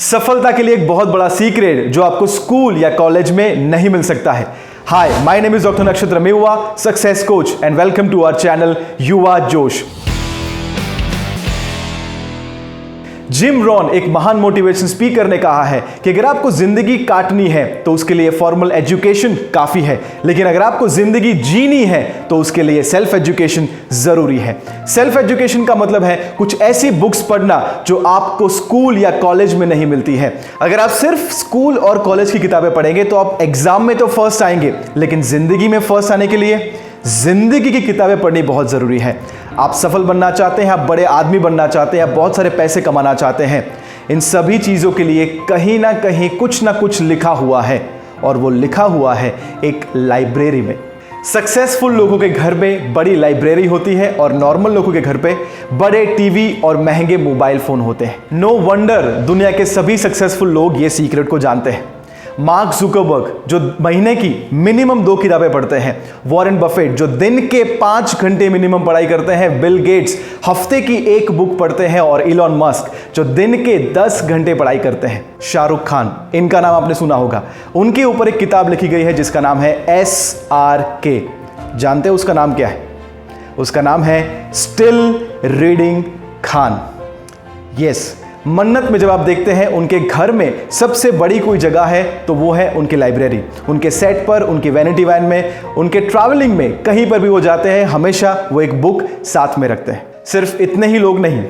सफलता के लिए एक बहुत बड़ा सीक्रेट जो आपको स्कूल या कॉलेज में नहीं मिल सकता है। Hi my name is doctor Nakshatra Mewa success coach and welcome to our channel Yuva Josh gym Ron एक महान मोटिवेशन स्पीकर ने कहा है कि अगर आपको ज़िंदगी काटनी है तो उसके लिए फॉर्मल एजुकेशन काफ़ी है। लेकिन अगर आपको ज़िंदगी जीनी है तो उसके लिए सेल्फ एजुकेशन ज़रूरी है। सेल्फ एजुकेशन का मतलब है कुछ ऐसी बुक्स पढ़ना जो आपको स्कूल या कॉलेज में नहीं मिलती है। अगर आप सिर्फ़ स्कूल और कॉलेज की किताबें पढ़ेंगे तो आप एग्ज़ाम में तो फ़र्स्ट आएँगे, लेकिन ज़िंदगी में फ़र्स्ट आने के लिए ज़िंदगी की किताबें पढ़नी बहुत ज़रूरी है। आप सफल बनना चाहते हैं, आप बड़े आदमी बनना चाहते हैं, आप बहुत सारे पैसे कमाना चाहते हैं, इन सभी चीज़ों के लिए कहीं ना कहीं कुछ ना कुछ लिखा हुआ है और वो लिखा हुआ है एक लाइब्रेरी में। सक्सेसफुल लोगों के घर में बड़ी लाइब्रेरी होती है और नॉर्मल लोगों के घर पे बड़े टीवी और महँगे मोबाइल फ़ोन होते हैं। नो no वंडर दुनिया के सभी सक्सेसफुल लोग ये सीक्रेट को जानते हैं। मार्क जुकरबर्ग, जो महीने की मिनिमम दो किताबें पढ़ते हैं, वॉरेन बफेट, जो दिन के पाँच घंटे मिनिमम पढ़ाई करते हैं, बिल गेट्स, हफ़्ते की एक बुक पढ़ते हैं, और इलॉन मस्क, जो दिन के दस घंटे पढ़ाई करते हैं। शाहरुख खान, इनका नाम आपने सुना होगा। उनके ऊपर एक किताब लिखी गई है, जिसका नाम है एस आर के जानते हैं उसका नाम क्या है? उसका नाम है स्टिल रीडिंग खान। यस मन्नत में जब आप देखते हैं, उनके घर में सबसे बड़ी कोई जगह है तो वो है उनकी लाइब्रेरी उनके सेट पर, उनकी वैनिटी वैन में, उनके ट्रैवलिंग में, कहीं पर भी वो जाते हैं, हमेशा वो एक बुक साथ में रखते हैं। सिर्फ़ इतने ही लोग नहीं,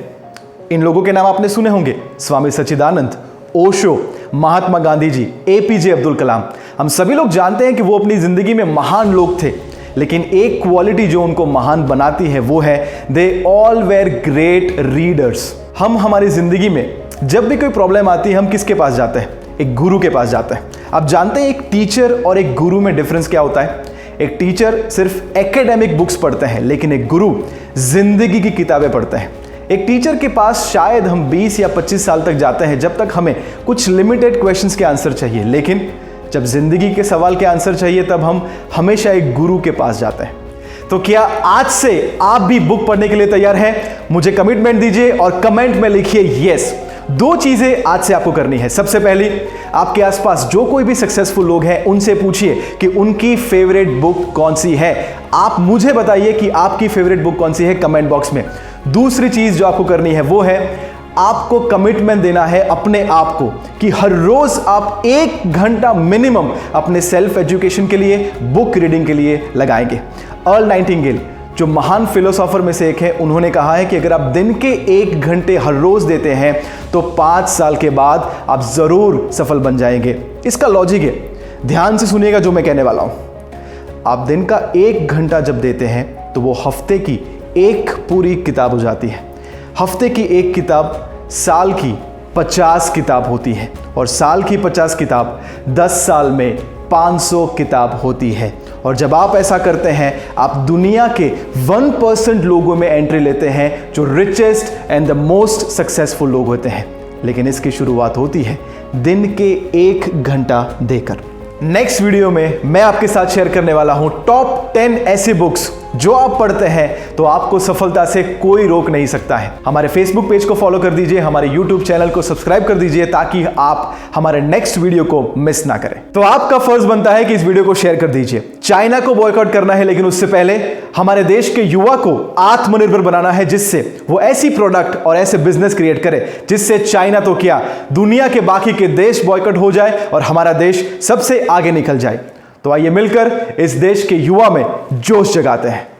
इन लोगों के नाम आपने सुने होंगे। Swami Sachchidanand, Osho, Mahatma Gandhi ji A P J Abdul Kalam. हम सभी लोग जानते हैं कि वो अपनी ज़िंदगी में महान लोग थे, लेकिन एक क्वालिटी जो उनको महान बनाती है, वो है they all were great readers हम हमारी ज़िंदगी में जब भी कोई प्रॉब्लम आती है, हम किसके पास जाते हैं? एक गुरु के पास जाते हैं। आप जानते हैं एक टीचर और एक गुरु में डिफरेंस क्या होता है? एक टीचर सिर्फ़ एकेडमिक बुक्स पढ़ते हैं, लेकिन एक गुरु ज़िंदगी की किताबें पढ़ते हैं। एक टीचर के पास शायद हम 20 या 25 साल तक जाते हैं, जब तक हमें कुछ लिमिटेड क्वेश्चंस के आंसर चाहिए। लेकिन जब ज़िंदगी के सवाल के आंसर चाहिए, तब हम हमेशा एक गुरु के पास जाते हैं। तो क्या आज से आप भी बुक पढ़ने के लिए तैयार हैं? मुझे कमिटमेंट दीजिए और कमेंट में लिखिए यस दो चीज़ें आज से आपको करनी है। सबसे पहली, आपके आसपास जो कोई भी सक्सेसफुल लोग हैं, उनसे पूछिए कि उनकी फेवरेट बुक कौन सी है। आप मुझे बताइए कि आपकी फेवरेट बुक कौन सी है कमेंट बॉक्स में। दूसरी चीज़ जो आपको करनी है वो है आपको कमिटमेंट देना है अपने आप को कि हर रोज आप एक घंटा मिनिमम अपने सेल्फ एजुकेशन के लिए बुक रीडिंग के लिए लगाएँगे। अर्ल नाइटिंगेल जो महान फिलोसॉफर में से एक है, उन्होंने कहा है कि अगर आप दिन के एक घंटे हर रोज देते हैं तो पाँच साल के बाद आप ज़रूर सफल बन जाएँगे। इसका लॉजिक है। ध्यान से सुनिएगा जो मैं कहने वाला हूँ। आप दिन का एक घंटा जब देते हैं तो वो हफ़्ते की एक पूरी किताब हो जाती है। हफ़्ते की एक किताब साल की पचास किताब होती है और साल की पचास किताब दस साल में 500 किताब होती है। और जब आप ऐसा करते हैं, आप दुनिया के वन परसेंट लोगों में एंट्री लेते हैं, जो richest and the most successful लोग होते हैं। लेकिन इसकी शुरुआत होती है दिन के एक घंटा देकर। नेक्स्ट वीडियो में मैं आपके साथ शेयर करने वाला हूँ टॉप टेन ऐसी बुक्स जो आप पढ़ते हैं तो आपको सफलता से कोई रोक नहीं सकता है। हमारे फेसबुक पेज को फॉलो कर दीजिए, हमारे यूट्यूब चैनल को सब्सक्राइब कर दीजिए, ताकि आप हमारे नेक्स्ट वीडियो को मिस ना करें। तो आपका फ़र्ज़ बनता है कि इस वीडियो को शेयर कर दीजिए। चाइना को बॉयकआउट करना है, लेकिन उससे पहले हमारे देश के युवा को आत्मनिर्भर बनाना है, जिससे वो ऐसी प्रोडक्ट और ऐसे बिज़नेस क्रिएट करे, जिससे चाइना तो क्या दुनिया के बाकी के देश बॉयकट हो जाए और हमारा देश सबसे आगे निकल जाए। तो आइए मिलकर इस देश के युवा में जोश जगाते हैं।